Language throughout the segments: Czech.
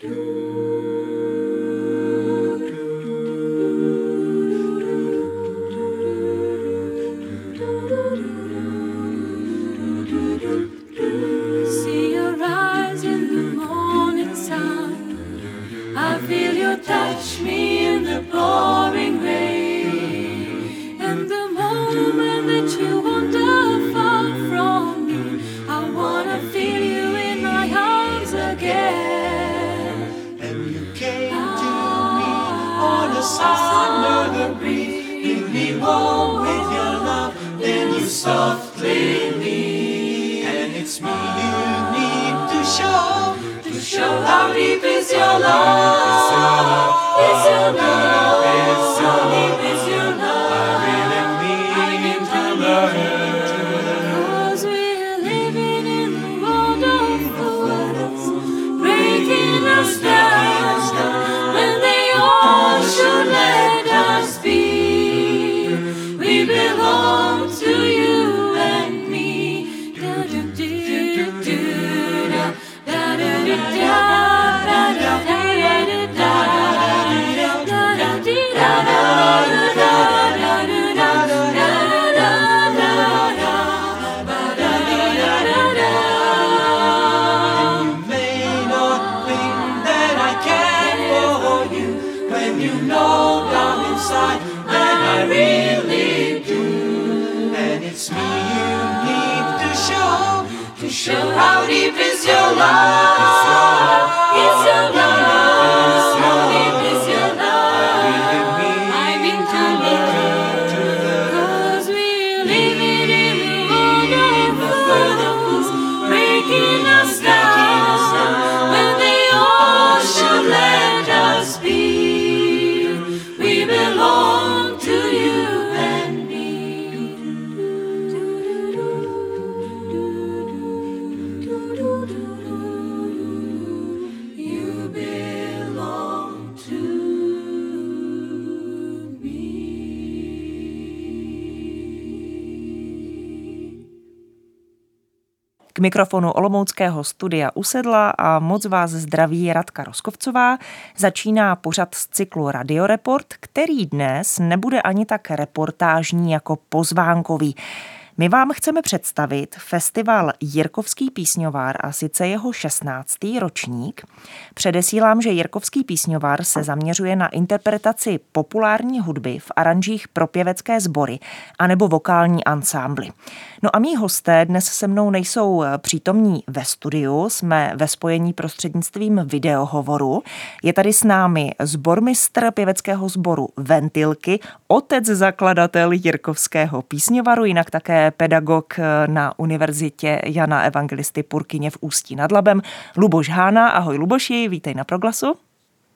Do. Love. Mikrofonu Olomouckého studia usedla a moc vás zdraví Radka Roskovcová. Začíná pořad z cyklu Radioreport, který dnes nebude ani tak reportážní jako pozvánkový. My vám chceme představit festival Jirkovský písňovár a sice jeho 16. ročník. Předesílám, že Jirkovský písňovár se zaměřuje na interpretaci populární hudby v aranžích pro pěvecké sbory anebo vokální ansámbly. No a mý hosté dnes se mnou nejsou přítomní ve studiu, jsme ve spojení prostřednictvím videohovoru. Je tady s námi zbormistr pěveckého sboru Ventilky, otec zakladatel Jirkovského písňovaru, jinak také pedagog na univerzitě Jana Evangelisty Purkyně v Ústí nad Labem, Luboš Hána. Ahoj Luboši, vítej na Proglasu.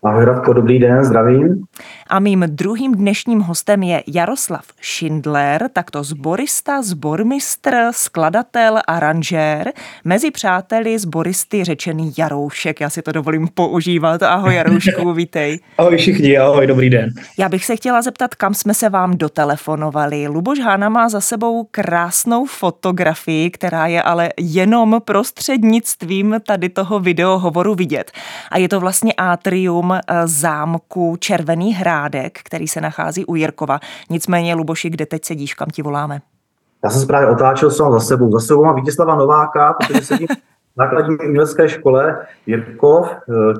Ahoj Radko, dobrý den, zdravím. A mým druhým dnešním hostem je Jaroslav Schindler, takto zborista, zbormistr, skladatel, aranžér, mezi přáteli zboristy řečený Jaroušek. Já si to dovolím používat. Ahoj Jaroušku, vítej. Ahoj všichni, ahoj, dobrý den. Já bych se chtěla zeptat, kam jsme se vám dotelefonovali. Luboš Hána má za sebou krásnou fotografii, která je ale jenom prostřednictvím tady toho videohovoru vidět. A je to vlastně atrium zámku Červený hrádek, který se nachází u Jirkova. Nicméně, Luboši, kde teď sedíš, kam ti voláme? Já jsem se právě otáčel sám za sebou. Za sebou mám Vítězslava Nováka, protože sedím základní umělecké škole Jirkov,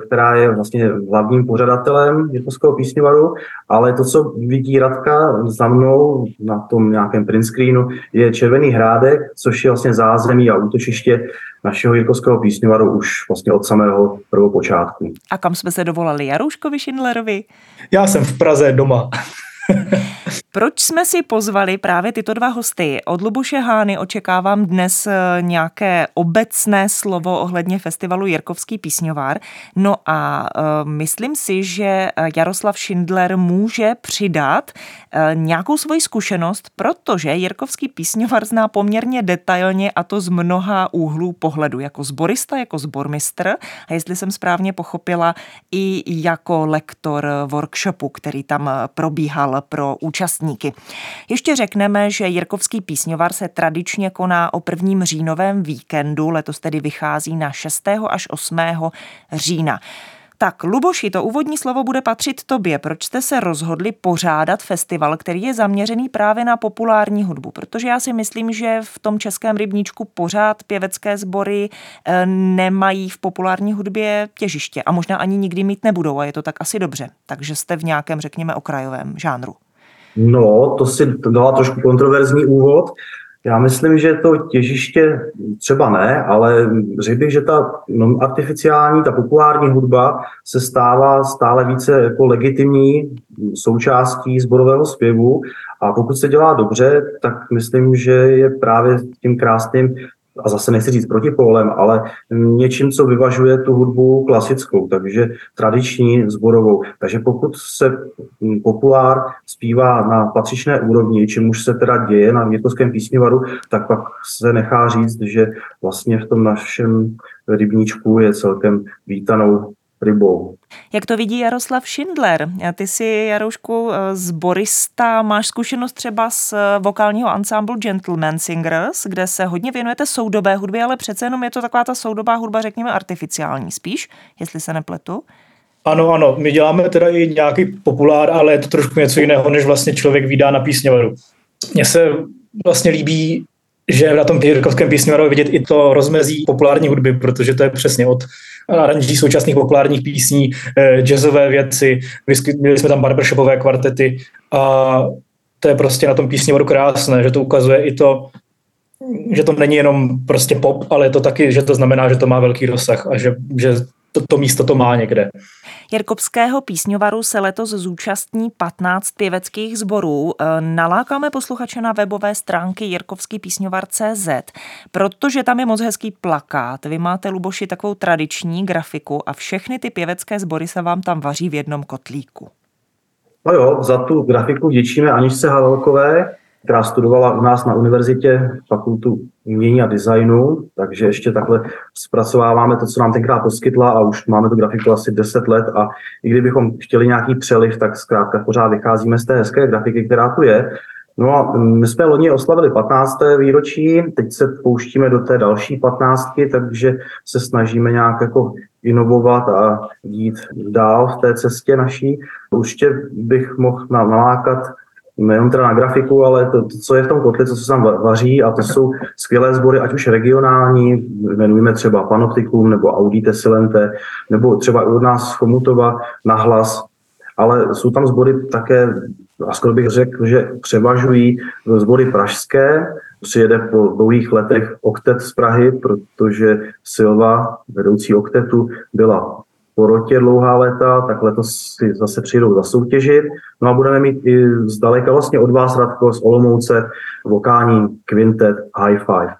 která je vlastně hlavním pořadatelem Jirkovského písňovaru, ale to, co vidí Radka za mnou na tom nějakém print screenu, je Červený hrádek, což je vlastně zázemí a útočiště našeho Jirkovského písňovaru už vlastně od samého prvopočátku. A kam jsme se dovolali Jarouškovi Schindlerovi? Já jsem v Praze doma. Proč jsme si pozvali právě tyto dva hosty? Od Luboše Hány očekávám dnes nějaké obecné slovo ohledně festivalu Jirkovský písňovár. No a uh, myslím si, že Jaroslav Schindler může přidat uh, nějakou svoji zkušenost, protože Jirkovský písňovár zná poměrně detailně a to z mnoha úhlů pohledu, jako zborista, jako zbormistr a jestli jsem správně pochopila, i jako lektor workshopu, který tam probíhal pro účastníky. Ještě řekneme, že Jirkovský písňovar se tradičně koná o prvním říjnovém víkendu, letos tedy vychází na 6. až 8. října. Tak, Luboši, to úvodní slovo bude patřit tobě. Proč jste se rozhodli pořádat festival, který je zaměřený právě na populární hudbu? Protože já si myslím, že v tom českém rybníčku pořád pěvecké sbory eh, nemají v populární hudbě těžiště a možná ani nikdy mít nebudou a je to tak asi dobře. Takže jste v nějakém, řekněme, okrajovém žánru. No, to si dala trošku kontroverzní úvod. Já myslím, že to těžiště třeba ne, ale řekl bych, že ta no, artificiální, ta populární hudba se stává stále více jako legitimní součástí zborového zpěvu a pokud se dělá dobře, tak myslím, že je právě tím krásným a zase nechci říct protipólem, ale něčím, co vyvažuje tu hudbu klasickou, takže tradiční, zborovou. Takže pokud se populár zpívá na patřičné úrovni, čemuž se teda děje na Jirkovském písnivaru, tak pak se nechá říct, že vlastně v tom našem rybníčku je celkem vítanou rybou. Jak to vidí Jaroslav Schindler? Ty jsi, Jaroušku, z Borista, máš zkušenost třeba z vokálního ansámblu Gentleman Singers, kde se hodně věnujete soudobé hudbě, ale přece jenom je to taková ta soudobá hudba, řekněme, artificiální spíš, jestli se nepletu. Ano, ano, my děláme teda i nějaký populár, ale je to trošku něco jiného, než vlastně člověk vydá na písňovaru. Mně se vlastně líbí že na tom Jirkovském písňovaru vidět i to rozmezí populární hudby, protože to je přesně od aranží současných populárních písní, eh, jazzové věci, měli jsme tam barbershopové kvartety a to je prostě na tom písňovaru krásné, že to ukazuje i to, že to není jenom prostě pop, ale je to taky, že to znamená, že to má velký rozsah a že, že to, to místo to má někde. Jirkovského písňovaru se letos zúčastní 15 pěveckých sborů. E, nalákáme posluchače na webové stránky Jirkovský písňovar.cz, protože tam je moc hezký plakát. Vy máte, Luboši, takovou tradiční grafiku a všechny ty pěvecké sbory se vám tam vaří v jednom kotlíku. No jo, za tu grafiku děčíme Aničce Havelkové, která studovala u nás na univerzitě fakultu umění a designu, takže ještě takhle zpracováváme to, co nám tenkrát poskytla a už máme tu grafiku asi 10 let a i kdybychom chtěli nějaký přeliv, tak zkrátka pořád vycházíme z té hezké grafiky, která tu je. No a my jsme loni oslavili 15. výročí, teď se pouštíme do té další 15, takže se snažíme nějak jako inovovat a jít dál v té cestě naší. Určitě bych mohl nalákat nejenom teda na grafiku, ale to, to, co je v tom kotli, co se tam vaří a to jsou skvělé sbory, ať už regionální, jmenujeme třeba Panoptikum nebo Audite Silente, nebo třeba i od nás z Chomutova na hlas, ale jsou tam sbory také, a skoro bych řekl, že převažují sbory pražské, přijede po dlouhých letech oktet z Prahy, protože Silva, vedoucí oktetu, byla porotě dlouhá léta, tak letos si zase přijdou zasoutěžit. No a budeme mít i zdaleka vlastně od vás, Radko, z Olomouce, vokální kvintet High Five.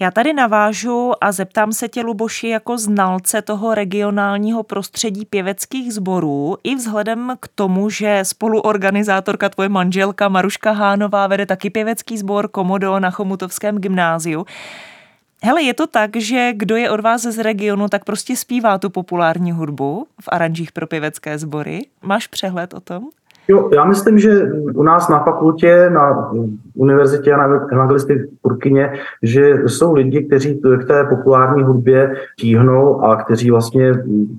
Já tady navážu a zeptám se tě, Luboši, jako znalce toho regionálního prostředí pěveckých sborů, i vzhledem k tomu, že spoluorganizátorka tvoje manželka Maruška Hánová vede taky pěvecký sbor Komodo na Chomutovském gymnáziu. Hele, je to tak, že kdo je od vás z regionu, tak prostě zpívá tu populární hudbu v aranžích pro pěvecké sbory. Máš přehled o tom? Jo, já myslím, že u nás na fakultě, na univerzitě a na evangelisty v Purkyně, že jsou lidi, kteří k té populární hudbě tíhnou a kteří vlastně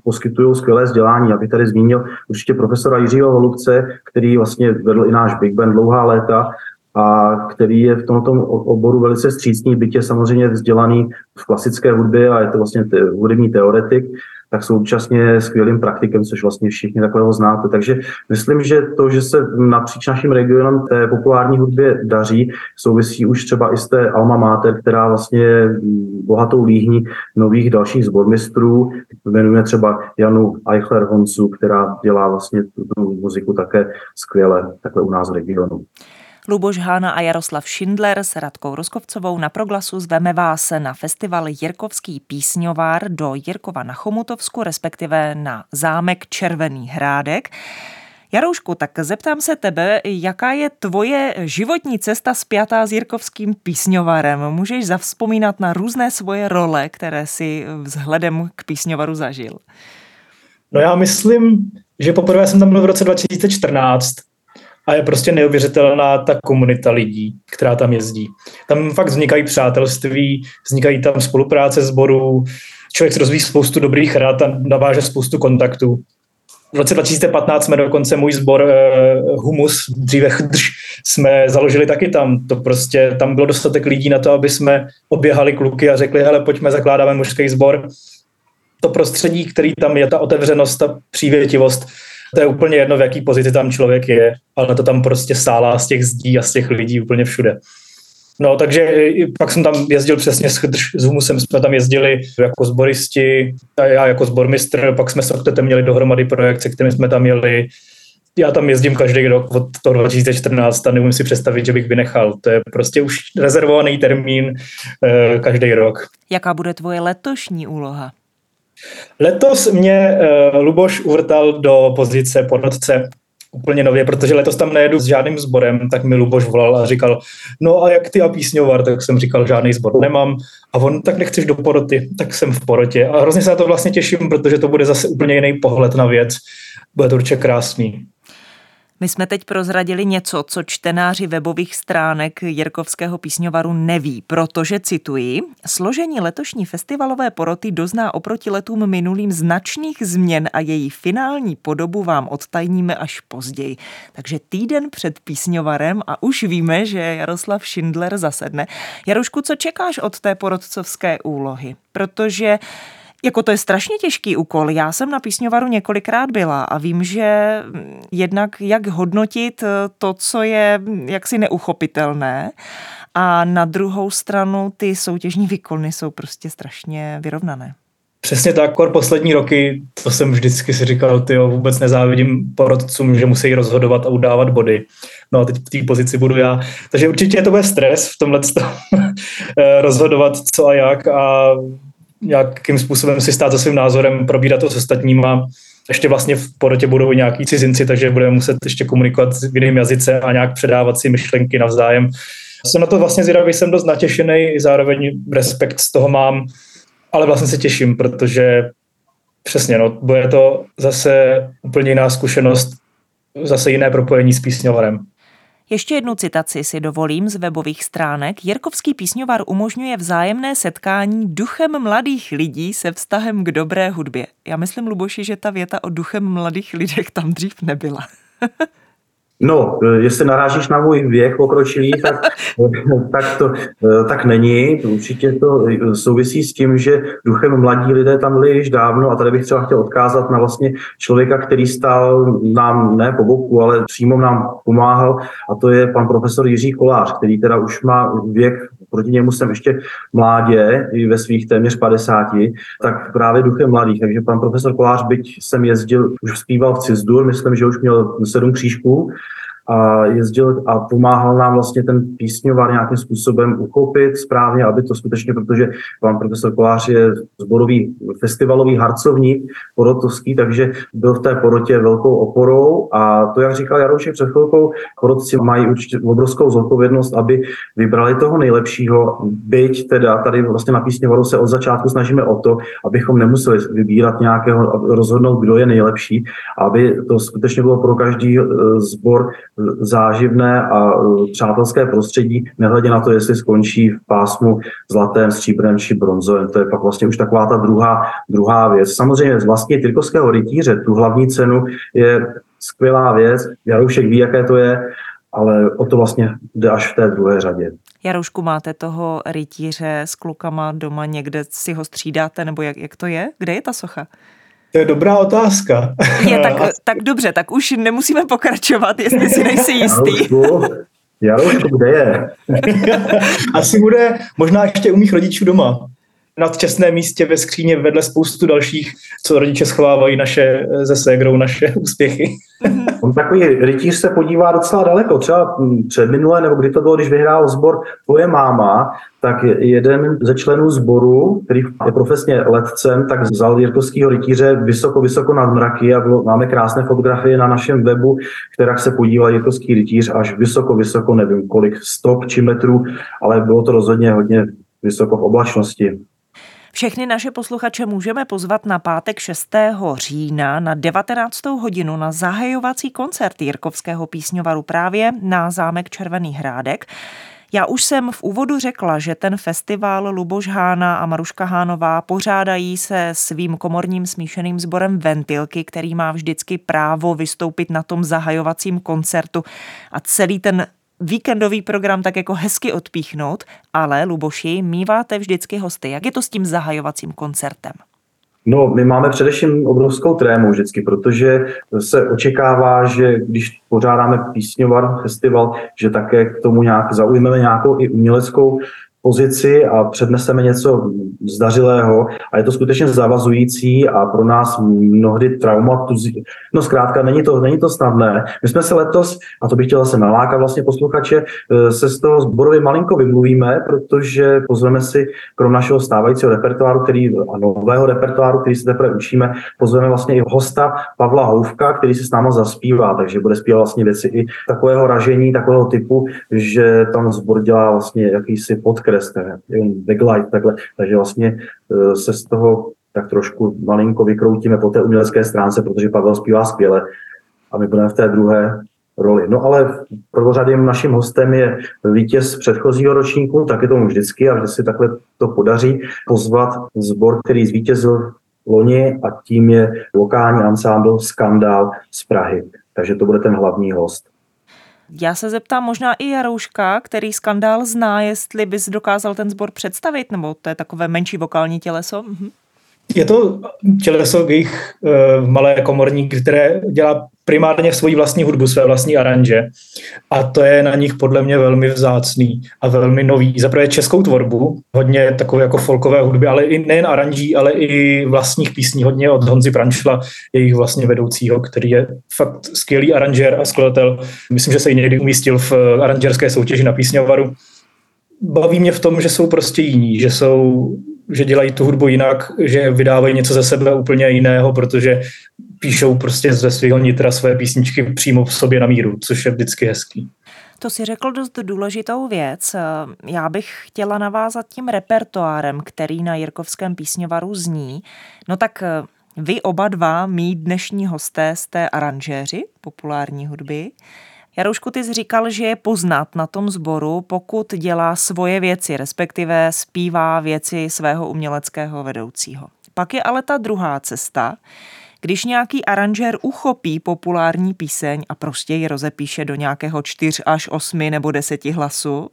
poskytují skvělé vzdělání. Já bych tady zmínil určitě profesora Jiřího Holubce, který vlastně vedl i náš Big Band dlouhá léta a který je v tomto oboru velice střícný, je samozřejmě vzdělaný v klasické hudbě a je to vlastně te, hudební teoretik, tak současně skvělým praktikem, což vlastně všichni takového znáte. Takže myslím, že to, že se napříč naším regionem té populární hudbě daří, souvisí už třeba i z té Alma Mater, která vlastně bohatou líhní nových dalších zbormistrů. Jmenujeme třeba Janu Eichler Honcu, která dělá vlastně tu muziku také skvěle takhle u nás v regionu. Luboš Hána a Jaroslav Schindler s Radkou Roskovcovou na proglasu zveme vás na festival Jirkovský písňovár do Jirkova na Chomutovsku, respektive na zámek Červený hrádek. Jaroušku, tak zeptám se tebe, jaká je tvoje životní cesta spjatá s Jirkovským písňovarem? Můžeš zavzpomínat na různé svoje role, které si vzhledem k písňovaru zažil? No já myslím, že poprvé jsem tam byl v roce 2014 a je prostě neuvěřitelná ta komunita lidí, která tam jezdí. Tam fakt vznikají přátelství, vznikají tam spolupráce sborů, člověk si rozvíjí spoustu dobrých rad a naváže spoustu kontaktů. V roce 2015 jsme dokonce můj sbor uh, Humus, dříve Chdrž, jsme založili taky tam. To prostě, tam bylo dostatek lidí na to, aby jsme oběhali kluky a řekli, hele, pojďme, zakládáme mužský sbor. To prostředí, který tam je, ta otevřenost, ta přívětivost, to je úplně jedno, v jaký pozici tam člověk je, ale to tam prostě stálá z těch zdí a z těch lidí úplně všude. No, takže pak jsem tam jezdil přesně s, s Humusem, jsme tam jezdili jako zboristi, a já jako zbormistr, pak jsme s Oktetem měli dohromady projekt, se kterým jsme tam jeli. Já tam jezdím každý rok od toho 2014 a neumím si představit, že bych vynechal. To je prostě už rezervovaný termín eh, každý rok. Jaká bude tvoje letošní úloha? Letos mě uh, Luboš uvrtal do pozice porodce úplně nově, protože letos tam nejedu s žádným sborem, tak mi Luboš volal a říkal, no a jak ty a písňovar, tak jsem říkal, žádný sbor nemám. A on, tak nechceš do poroty, tak jsem v porotě. A hrozně se na to vlastně těším, protože to bude zase úplně jiný pohled na věc. Bude to určitě krásný. My jsme teď prozradili něco, co čtenáři webových stránek Jirkovského písňovaru neví, protože, cituji, složení letošní festivalové poroty dozná oproti letům minulým značných změn a její finální podobu vám odtajníme až později. Takže týden před písňovarem a už víme, že Jaroslav Schindler zasedne. Jarušku, co čekáš od té porodcovské úlohy? Protože jako to je strašně těžký úkol. Já jsem na písňovaru několikrát byla a vím, že jednak jak hodnotit to, co je jaksi neuchopitelné a na druhou stranu ty soutěžní výkony jsou prostě strašně vyrovnané. Přesně tak, kor poslední roky, to jsem vždycky si říkal, ty vůbec nezávidím porodcům, že musí rozhodovat a udávat body. No a teď v té pozici budu já. Takže určitě to bude stres v tomhle rozhodovat co a jak a nějakým způsobem si stát za svým názorem, probírat to s ostatníma. Ještě vlastně v porotě budou nějaký cizinci, takže budeme muset ještě komunikovat v jiném jazyce a nějak předávat si myšlenky navzájem. Jsem na to vlastně zvědavý, jsem dost natěšený, zároveň respekt z toho mám, ale vlastně se těším, protože přesně, no, bude to zase úplně jiná zkušenost, zase jiné propojení s písňovarem. Ještě jednu citaci si dovolím z webových stránek. Jirkovský písňovar umožňuje vzájemné setkání duchem mladých lidí se vztahem k dobré hudbě. Já myslím, Luboši, že ta věta o duchem mladých lidech tam dřív nebyla. No, jestli narážíš na můj věk pokročilý, tak, tak to tak není. Určitě to souvisí s tím, že duchem mladí lidé tam byli již dávno a tady bych třeba chtěl odkázat na vlastně člověka, který stál nám ne po boku, ale přímo nám pomáhal a to je pan profesor Jiří Kolář, který teda už má věk proti němu jsem ještě mládě, i ve svých téměř 50, tak právě duchem mladých. Takže pan profesor Kolář, byť jsem jezdil, už zpíval v Cizdur, myslím, že už měl sedm křížků, a jezdil a pomáhal nám vlastně ten písňovar nějakým způsobem uchopit správně, aby to skutečně, protože pan profesor Kolář je zborový festivalový harcovník porotovský, takže byl v té porotě velkou oporou. A to, jak říkal Jaroušek před chvilkou, porotci mají určitě obrovskou zodpovědnost, aby vybrali toho nejlepšího, byť teda tady vlastně na písňovaru se od začátku snažíme o to, abychom nemuseli vybírat nějakého, rozhodnout, kdo je nejlepší, aby to skutečně bylo pro každý eh, sbor záživné a e, přátelské prostředí, nehledě na to, jestli skončí v pásmu zlatém, stříbrem či bronzovém. To je pak vlastně už taková ta druhá, druhá věc. Samozřejmě z vlastně Tyrkovského rytíře tu hlavní cenu je skvělá věc. Jaroušek ví, jaké to je, ale o to vlastně jde až v té druhé řadě. Jaroušku, máte toho rytíře s klukama doma někde si ho střídáte, nebo jak, jak to je? Kde je ta socha? To je dobrá otázka. Je, tak, tak dobře, tak už nemusíme pokračovat, jestli si nejsi jistý. Jaroušku, kde je? Asi bude možná ještě u mých rodičů doma na čestném místě ve skříně vedle spoustu dalších, co rodiče schovávají naše ze ségrou naše úspěchy. On takový rytíř se podívá docela daleko. Třeba před minulé, nebo kdy to bylo, když vyhrál sbor Tvoje máma, tak jeden ze členů sboru, který je profesně letcem, tak vzal Jirkovského rytíře vysoko, vysoko nad mraky a bylo, máme krásné fotografie na našem webu, která se podíval Jirkovský rytíř až vysoko, vysoko, nevím kolik, stop či metrů, ale bylo to rozhodně hodně vysoko v oblačnosti. Všechny naše posluchače můžeme pozvat na pátek 6. října na 19. hodinu na zahajovací koncert Jirkovského písňovaru právě na zámek Červený hrádek. Já už jsem v úvodu řekla, že ten festival Luboš Hána a Maruška Hánová pořádají se svým komorním smíšeným sborem Ventilky, který má vždycky právo vystoupit na tom zahajovacím koncertu a celý ten víkendový program tak jako hezky odpíchnout, ale Luboši, míváte vždycky hosty. Jak je to s tím zahajovacím koncertem? No, my máme především obrovskou trému vždycky, protože se očekává, že když pořádáme písňovar festival, že také k tomu nějak zaujmeme nějakou i uměleckou pozici a předneseme něco zdařilého a je to skutečně zavazující a pro nás mnohdy traumatizí. No zkrátka, není to, není to snadné. My jsme se letos, a to bych chtěla se nalákat vlastně posluchače, eh, se z toho zborově malinko vymluvíme, protože pozveme si, krom našeho stávajícího repertoáru, který, a nového repertoáru, který se teprve učíme, pozveme vlastně i hosta Pavla Houvka, který si s náma zaspívá, takže bude zpívat vlastně věci i takového ražení, takového typu, že tam zbor dělá vlastně jakýsi podkres kreslete, backlight, takhle. Takže vlastně e, se z toho tak trošku malinko vykroutíme po té umělecké stránce, protože Pavel zpívá skvěle a my budeme v té druhé roli. No ale prvořadým naším hostem je vítěz předchozího ročníku, tak je tomu vždycky a vždy si takhle to podaří pozvat sbor, který zvítězil loni a tím je lokální ansámbl Skandál z Prahy. Takže to bude ten hlavní host. Já se zeptám možná i Jarouška, který skandál zná, jestli bys dokázal ten sbor představit, nebo to je takové menší vokální těleso? Mhm. Je to těleso jejich uh, malé komorník, které dělá primárně svoji vlastní hudbu, své vlastní aranže. A to je na nich podle mě velmi vzácný a velmi nový. Zaprvé českou tvorbu, hodně takové jako folkové hudby, ale i nejen aranží, ale i vlastních písní, hodně od Honzy Pranšla, jejich vlastně vedoucího, který je fakt skvělý aranžér a skladatel. Myslím, že se i někdy umístil v aranžerské soutěži na písňovaru. Baví mě v tom, že jsou prostě jiní, že jsou že dělají tu hudbu jinak, že vydávají něco ze sebe úplně jiného, protože píšou prostě ze svého nitra své písničky přímo v sobě na míru, což je vždycky hezký. To si řekl dost důležitou věc. Já bych chtěla navázat tím repertoárem, který na Jirkovském písňovaru zní. No tak eh, vy oba dva, mý dnešní hosté, jste aranžéři populární hudby. Jaroušku, ty jsi říkal, že je poznat na tom sboru, pokud dělá svoje věci, respektive zpívá věci svého uměleckého vedoucího. Pak je ale ta druhá cesta, když nějaký aranžér uchopí populární píseň a prostě ji rozepíše do nějakého čtyř až osmi nebo deseti hlasu,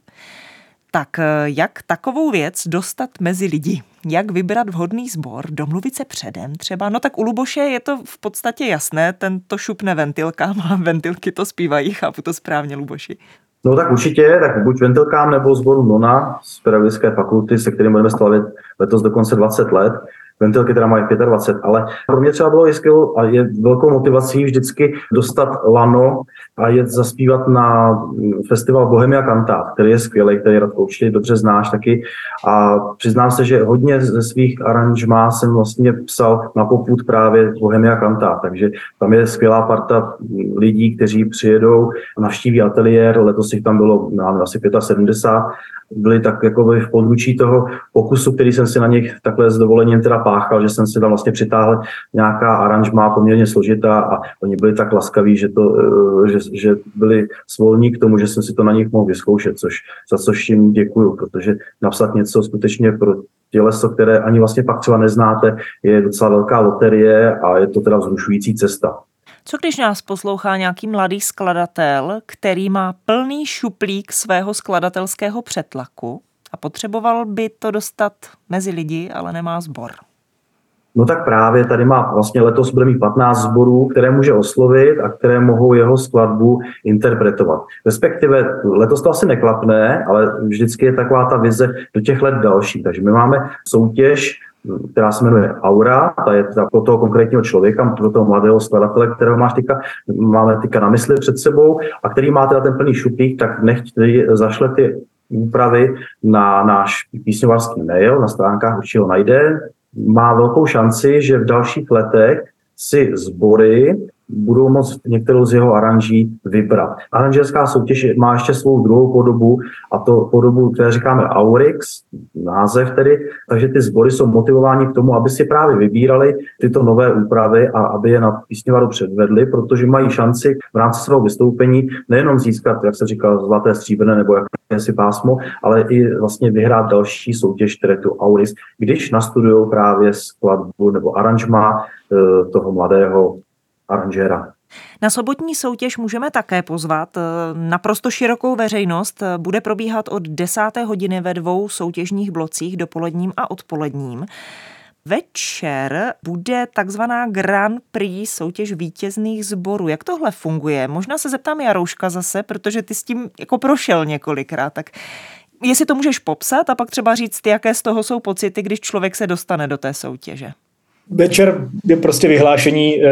tak eh, jak takovou věc dostat mezi lidi? Jak vybrat vhodný sbor? Domluvit se předem třeba? No tak u Luboše je to v podstatě jasné, ten to šupne ventilkám a ventilky to zpívají, chápu to správně, Luboši. No tak určitě, tak buď ventilkám nebo sboru Nona z pedagogické fakulty, se kterým budeme slavit letos dokonce 20 let ventilky teda mají 25, ale pro mě třeba bylo i a je velkou motivací vždycky dostat lano a jet zaspívat na festival Bohemia Cantát, který je skvělý, který Radko určitě dobře znáš taky. A přiznám se, že hodně ze svých aranžmá jsem vlastně psal na poput právě Bohemia Cantát, takže tam je skvělá parta lidí, kteří přijedou, navštíví ateliér, letos jich tam bylo nám asi 75 byli tak jako v područí toho pokusu, který jsem si na nich takhle s dovolením teda páchal, že jsem si tam vlastně přitáhl nějaká aranžma poměrně složitá a oni byli tak laskaví, že, to, eh, že, že byli svolní k tomu, že jsem si to na nich mohl vyzkoušet, což, za což jim děkuju, protože napsat něco skutečně pro těleso, které ani vlastně pak třeba neznáte, je docela velká loterie a je to teda vzrušující cesta. Co když nás poslouchá nějaký mladý skladatel, který má plný šuplík svého skladatelského přetlaku a potřeboval by to dostat mezi lidi, ale nemá sbor? No tak právě tady má vlastně letos bude mít 15 sborů, které může oslovit a které mohou jeho skladbu interpretovat. Respektive letos to asi neklapne, ale vždycky je taková ta vize do těch let další. Takže my máme soutěž která se jmenuje Aura, ta je ta pro toho konkrétního člověka, pro toho mladého skladatele, kterého máš teďka, máme teďka na mysli před sebou a který má teda ten plný šuplík, tak nechť zašle ty úpravy na náš písňovarský mail, na stránkách určitě ho najde. Má velkou šanci, že v dalších letech si sbory budou moct některou z jeho aranží vybrat. Aranžerská soutěž má ještě svou druhou podobu, a to podobu, které říkáme Aurix, název tedy, takže ty sbory jsou motivováni k tomu, aby si právě vybírali tyto nové úpravy a aby je na písňovaru předvedli, protože mají šanci v rámci svého vystoupení nejenom získat, jak se říkal, zlaté stříbrné nebo jakési pásmo, ale i vlastně vyhrát další soutěž, které tu Auris, když nastudují právě skladbu nebo aranžma eh, toho mladého aranžéra. Na sobotní soutěž můžeme také pozvat eh, naprosto širokou veřejnost. Bude probíhat od 10. hodiny ve dvou soutěžních blocích, dopoledním a odpoledním. Večer bude takzvaná Grand Prix soutěž vítězných sborů. Jak tohle funguje? Možná se zeptám Jarouška zase, protože ty s tím jako prošel několikrát. Tak jestli to můžeš popsat a pak třeba říct, jaké z toho jsou pocity, když člověk se dostane do té soutěže. Večer je prostě vyhlášení, eh,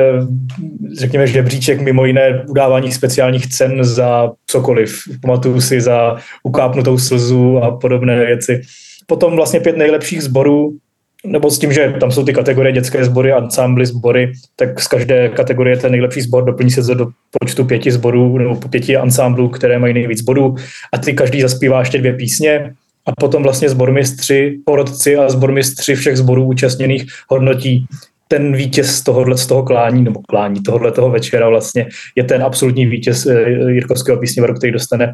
řekněme, žebříček, mimo jiné udávání speciálních cen za cokoliv. Pamatuju si za ukápnutou slzu a podobné věci. Potom vlastně pět nejlepších sborů nebo s tím, že tam jsou ty kategorie dětské sbory, ansámbly, sbory, tak z každé kategorie ten nejlepší sbor doplní se do počtu pěti sborů nebo pěti ansámblů, které mají nejvíc bodů a ty každý zaspívá ještě dvě písně a potom vlastně sbormistři, porodci a sbormistři všech sborů účastněných hodnotí ten vítěz z tohohle z toho klání, nebo klání tohohle toho večera vlastně je ten absolutní vítěz eh, Jirkovského písněvaru, který dostane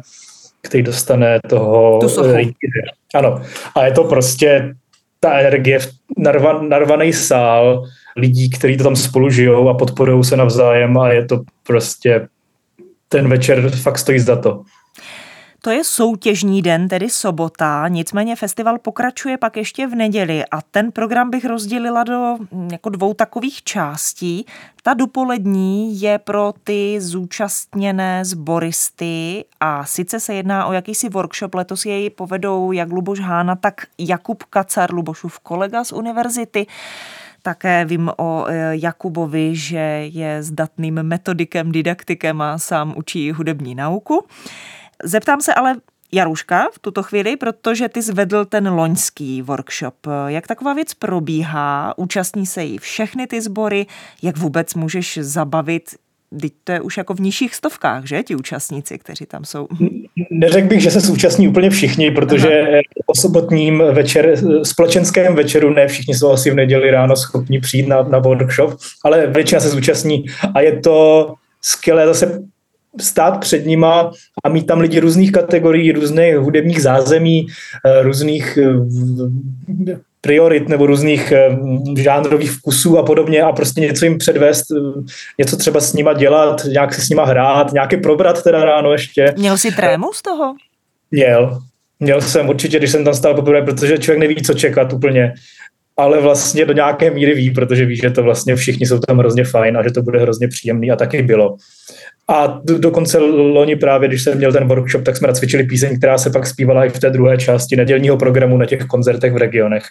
který dostane toho... Tu Ano. A je to prostě ta energie, narva, narvaný sál lidí, kteří to tam spolu žijou a podporují se navzájem a je to prostě ten večer fakt stojí za to. To je soutěžní den, tedy sobota, nicméně festival pokračuje pak ještě v neděli a ten program bych rozdělila do mm, jako dvou takových částí. Ta dopolední je pro ty zúčastněné sboristy a sice se jedná o jakýsi workshop, letos jej povedou jak Luboš Hána, tak Jakub Kacar, Lubošův kolega z univerzity. Také vím o e, Jakubovi, že je zdatným metodikem, didaktikem a sám učí hudební nauku. Zeptám se ale Jaruška v tuto chvíli, protože ty zvedl ten loňský workshop. Jak taková věc probíhá? Účastní se jí všechny ty sbory? Jak vůbec můžeš zabavit Teď to je už jako v nižších stovkách, že, ti účastníci, kteří tam jsou? Neřekl bych, že se zúčastní úplně všichni, protože Aha. po sobotním večer, společenském večeru ne všichni jsou asi v neděli ráno schopni přijít na, na workshop, ale většina se zúčastní a je to skvělé zase stát před nima a mít tam lidi různých kategorií, různých hudebních zázemí, eh, různých eh, priorit nebo různých eh, žánrových vkusů a podobně a prostě něco jim předvést, něco třeba s nima dělat, nějak se s nima hrát, nějaký probrat teda ráno ještě. Měl jsi trému z toho? Měl. Měl jsem určitě, když jsem tam stál poprvé, protože člověk neví, co čekat úplně ale vlastně do nějaké míry ví, protože ví, že to vlastně všichni jsou tam hrozně fajn a že to bude hrozně příjemný a taky bylo. A do, dokonce loni právě, když jsem měl ten workshop, tak jsme nacvičili píseň, která se pak zpívala i v té druhé části nedělního programu na těch koncertech v regionech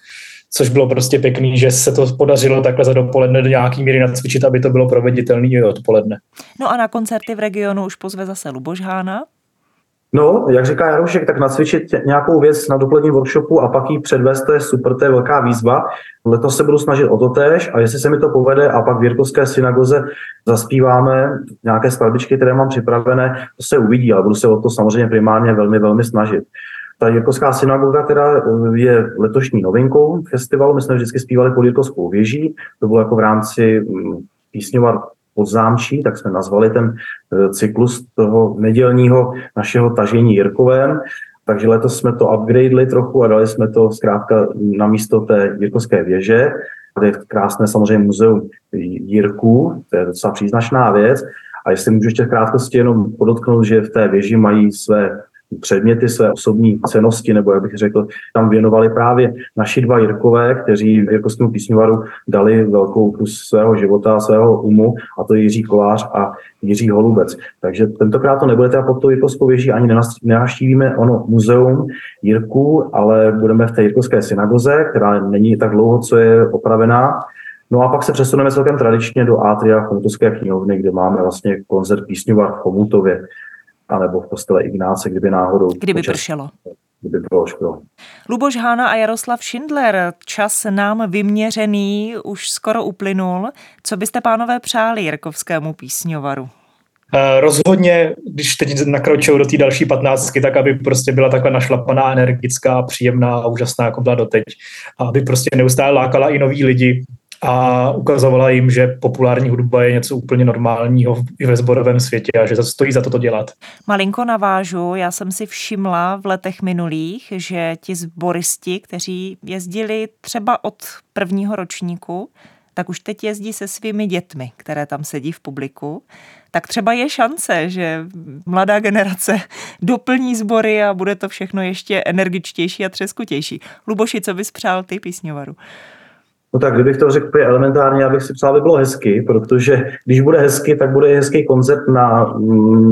což bylo prostě pěkný, že se to podařilo takhle za dopoledne do nějaký míry nacvičit, aby to bylo proveditelné i odpoledne. No a na koncerty v regionu už pozve zase Luboš Hána. No, jak říká Jaroušek, tak nacvičit nějakou věc na dopoledním workshopu a pak ji předvést, to je super, to je velká výzva. Letos se budu snažit o to tež a jestli se mi to povede a pak v Jirkovské synagoze zaspíváme nějaké skladbičky, které mám připravené, to se uvidí, ale budu se o to samozřejmě primárně velmi, velmi snažit. Ta Jirkovská synagoga teda eh, je letošní novinkou festivalu. My jsme vždycky zpívali pod Jirkovskou věží. To bylo jako v rámci mm, Zámčí, tak jsme nazvali ten eh, cyklus toho nedělního našeho tažení Jirkovém. Takže letos jsme to upgradeli trochu a dali jsme to zkrátka na místo té Jirkovské věže, kde je krásné samozřejmě muzeum Jirků, to je docela příznačná věc. A jestli můžu ještě v krátkosti jenom podotknout, že v té věži mají své předměty, své osobní cenosti, nebo jak bych řekl, tam věnovali právě naši dva Jirkové, kteří Jirkovskému písňovaru dali velkou kus svého života, svého umu, a to je Jiří Kolář a Jiří Holubec. Takže tentokrát to nebudete pod tou Jirkovskou věží, ani nenaštívíme ono muzeum Jirku, ale budeme v té Jirkovské synagoze, která není tak dlouho, co je opravená, No a pak se přesuneme celkem tradičně do Atria Chomutovské knihovny, kde máme vlastně koncert písňova v Chomutově anebo v kostele Ignáce, kdyby náhodou... Kdyby počas... pršelo. by bylo škoda. Luboš Hána a Jaroslav Schindler, čas nám vyměřený už skoro uplynul. Co byste, pánové, přáli Jirkovskému písňovaru? Eh, rozhodně, když teď nakročil do té další patnáctky, tak aby prostě byla takhle našlapaná, energická, příjemná a úžasná, jako byla doteď. A aby prostě neustále lákala i noví lidi a ukazovala jim, že populární hudba je něco úplně normálního i ve sborovém světě a že stojí za to to dělat. Malinko navážu, já jsem si všimla v letech minulých, že ti zboristi, kteří jezdili třeba od prvního ročníku, tak už teď jezdí se svými dětmi, které tam sedí v publiku tak třeba je šance, že mladá generace doplní sbory a bude to všechno ještě energičtější a třeskutější. Luboši, co bys přál ty písňovaru? No tak kdybych to řekl elementárně, abych si přál, aby bylo hezky, protože když bude hezky, tak bude hezký koncert na,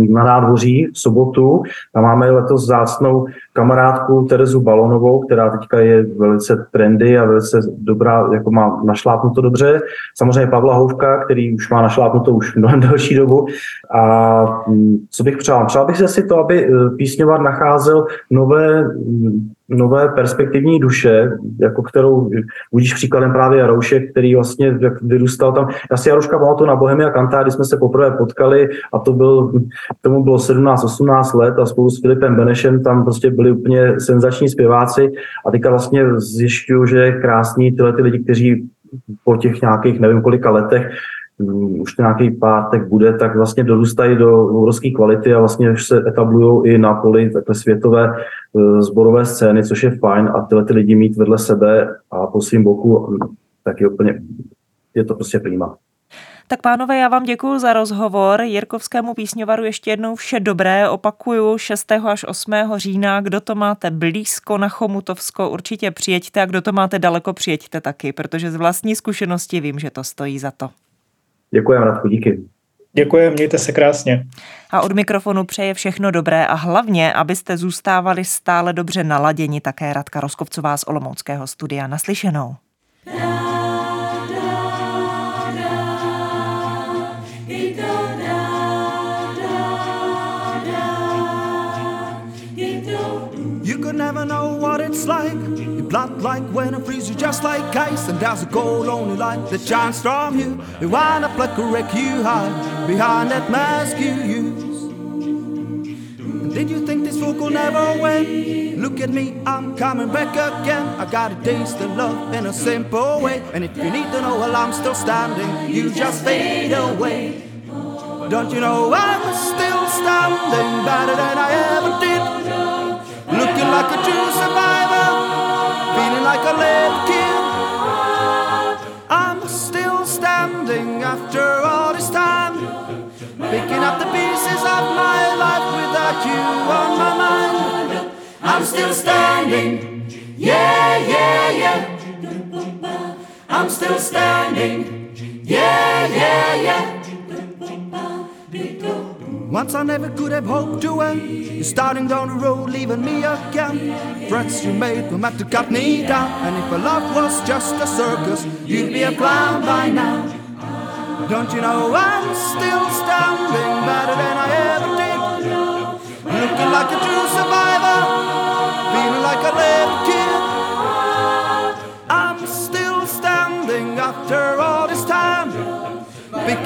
na nádvoří v sobotu. Tam máme letos zácnou kamarádku Terezu Balonovou, která teďka je velice trendy a velice dobrá, jako má našlápnuto dobře. Samozřejmě Pavla Houvka, který už má našlápnuto už mnohem delší dobu. A co bych přál? Přál bych si to, aby eh, písňovar nacházel nové nové perspektivní duše, jako kterou budíš příkladem právě Jaroušek, který vlastně vyrůstal tam. Já si Jarouška pamatuju na Bohemia Kantá, kdy jsme se poprvé potkali a to byl, tomu bylo 17-18 let a spolu s Filipem Benešem tam prostě byli úplně senzační zpěváci a teďka vlastně zjišťuju, že je krásný tyhle ty lidi, kteří po těch nějakých nevím kolika letech už nějaký pátek bude, tak vlastně dorůstají do obrovské kvality a vlastně už se etablují i na poli takhle světové zborové eh, scény, což je fajn a tyhle ty lidi mít vedle sebe a po svým boku, tak je úplně, je to prostě prima. Tak pánové, já vám děkuji za rozhovor. Jirkovskému písňovaru ještě jednou vše dobré. Opakuju 6. až 8. října. Kdo to máte blízko na Chomutovsko, určitě přijeďte a kdo to máte daleko, přijeďte taky, protože z vlastní zkušenosti vím, že to stojí za to. Děkujeme, Radku, díky. Děkuji, mějte se krásně. A od mikrofonu přeje všechno dobré a hlavně, abyste zůstávali stále dobře naladěni, také Radka Roskovcová z Olomouckého studia. Naslyšenou. You could never know what it's like blood like when it freezes just like ice. And there's a cold only light that shines from you. You up like a wreck you hide Behind that mask you use. And Did you think this fool could never win? Look at me, I'm coming back again. I got a taste of love in a simple way. And if you need to know while I'm still standing. You just fade away. Don't you know I'm still standing Better than I ever did? Looking like a true survivor feeling like a little kid. I'm still standing after all this time, picking up the pieces of my life without you on my mind. I'm still standing, yeah, yeah, yeah. I'm still standing, yeah, yeah, yeah. Once I never could have hoped to win. You're starting down the road, leaving me again. Threats you made were meant to cut me down. And if a love was just a circus, you'd be a clown by now. Don't you know I'm still standing better than I ever did? Looking like a true survivor, feeling like a little kid.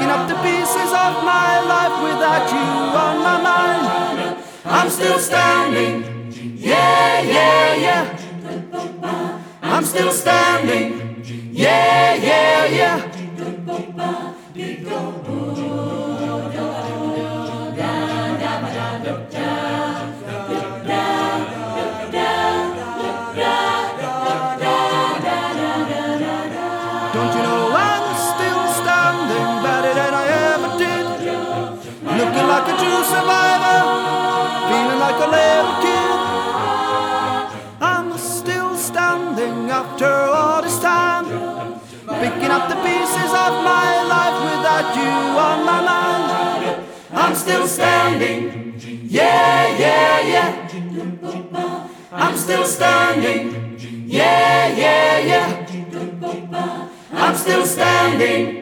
Picking up the pieces of my life without you on my mind. I'm still standing, yeah, yeah, yeah. I'm still standing, yeah, yeah, yeah. Still standing. Yeah, yeah, yeah. I'm still standing. Yeah, yeah, yeah. I'm still standing.